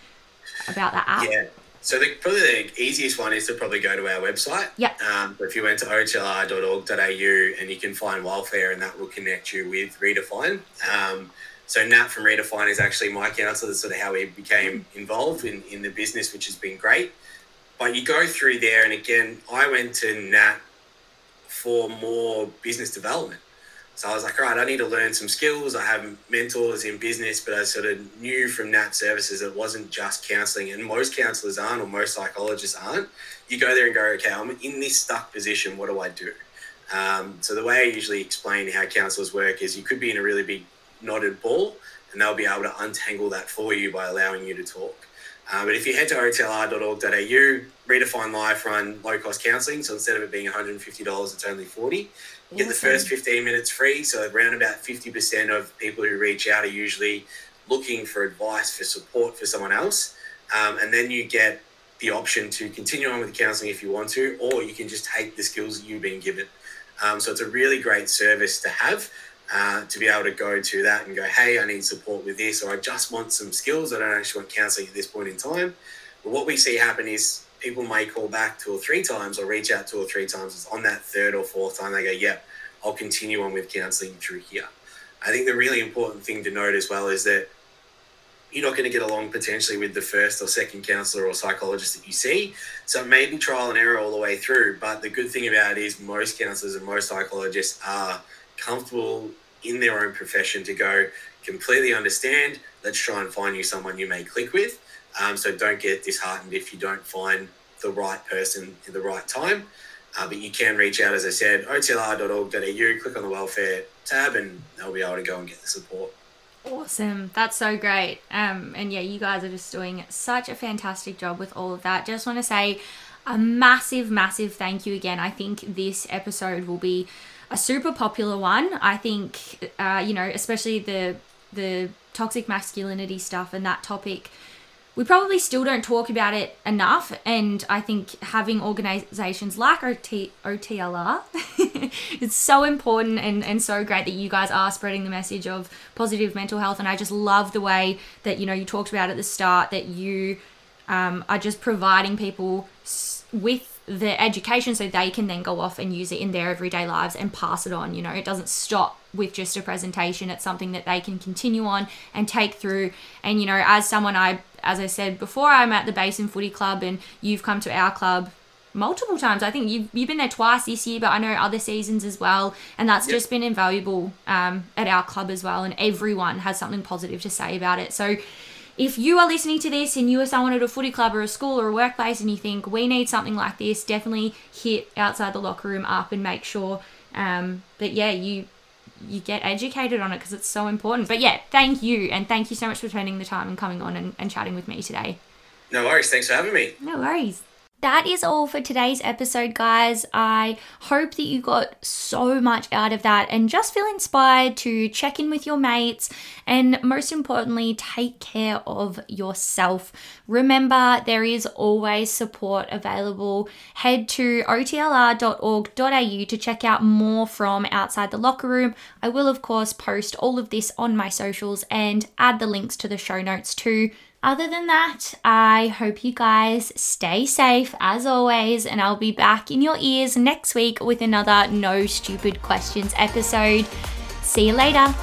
about that app? Yeah. So the, probably the easiest one is to probably go to our website. Yeah. Um, if you went to otlr.org.au and you can find welfare and that will connect you with Redefine. Um, so Nat from Redefine is actually my counselor. That's sort of how we became involved in, in the business, which has been great. But you go through there, and again, I went to Nat for more business development. So I was like, all right, I need to learn some skills. I have mentors in business, but I sort of knew from Nat Services it wasn't just counselling, and most counsellors aren't, or most psychologists aren't. You go there and go, okay, I'm in this stuck position. What do I do? Um, so the way I usually explain how counsellors work is you could be in a really big knotted ball, and they'll be able to untangle that for you by allowing you to talk. Uh, but if you head to otlr.org.au, redefine life run low cost counselling. So instead of it being $150, it's only 40 you get the first 15 minutes free. So around about 50% of people who reach out are usually looking for advice, for support for someone else. Um, and then you get the option to continue on with the counselling if you want to, or you can just take the skills that you've been given. Um, so it's a really great service to have. Uh, to be able to go to that and go, hey, I need support with this, or I just want some skills. I don't actually want counselling at this point in time. But what we see happen is people may call back two or three times or reach out two or three times. It's on that third or fourth time they go, yep, I'll continue on with counselling through here. I think the really important thing to note as well is that you're not going to get along potentially with the first or second counsellor or psychologist that you see. So it may be trial and error all the way through. But the good thing about it is most counsellors and most psychologists are comfortable in their own profession to go completely understand. Let's try and find you someone you may click with. Um, so don't get disheartened if you don't find the right person in the right time. Uh, but you can reach out, as I said, otlr.org.au, click on the welfare tab, and they'll be able to go and get the support. Awesome. That's so great. Um, and yeah, you guys are just doing such a fantastic job with all of that. Just want to say a massive, massive thank you again. I think this episode will be a super popular one. I think, uh, you know, especially the the toxic masculinity stuff and that topic we probably still don't talk about it enough. And I think having organizations like OT, OTLR is so important and, and so great that you guys are spreading the message of positive mental health. And I just love the way that, you know, you talked about at the start that you um, are just providing people with the education so they can then go off and use it in their everyday lives and pass it on. You know, it doesn't stop with just a presentation, it's something that they can continue on and take through. And, you know, as someone I, as I said before, I'm at the Basin Footy Club and you've come to our club multiple times. I think you've, you've been there twice this year, but I know other seasons as well. And that's yep. just been invaluable um, at our club as well. And everyone has something positive to say about it. So, if you are listening to this and you are someone at a footy club or a school or a workplace and you think we need something like this, definitely hit outside the locker room up and make sure um, that yeah you you get educated on it because it's so important. But yeah, thank you and thank you so much for spending the time and coming on and, and chatting with me today. No worries. Thanks for having me. No worries that is all for today's episode, guys. I hope that you got so much out of that and just feel inspired to check in with your mates and, most importantly, take care of yourself. Remember, there is always support available. Head to otlr.org.au to check out more from outside the locker room. I will, of course, post all of this on my socials and add the links to the show notes too. Other than that, I hope you guys stay safe as always, and I'll be back in your ears next week with another No Stupid Questions episode. See you later.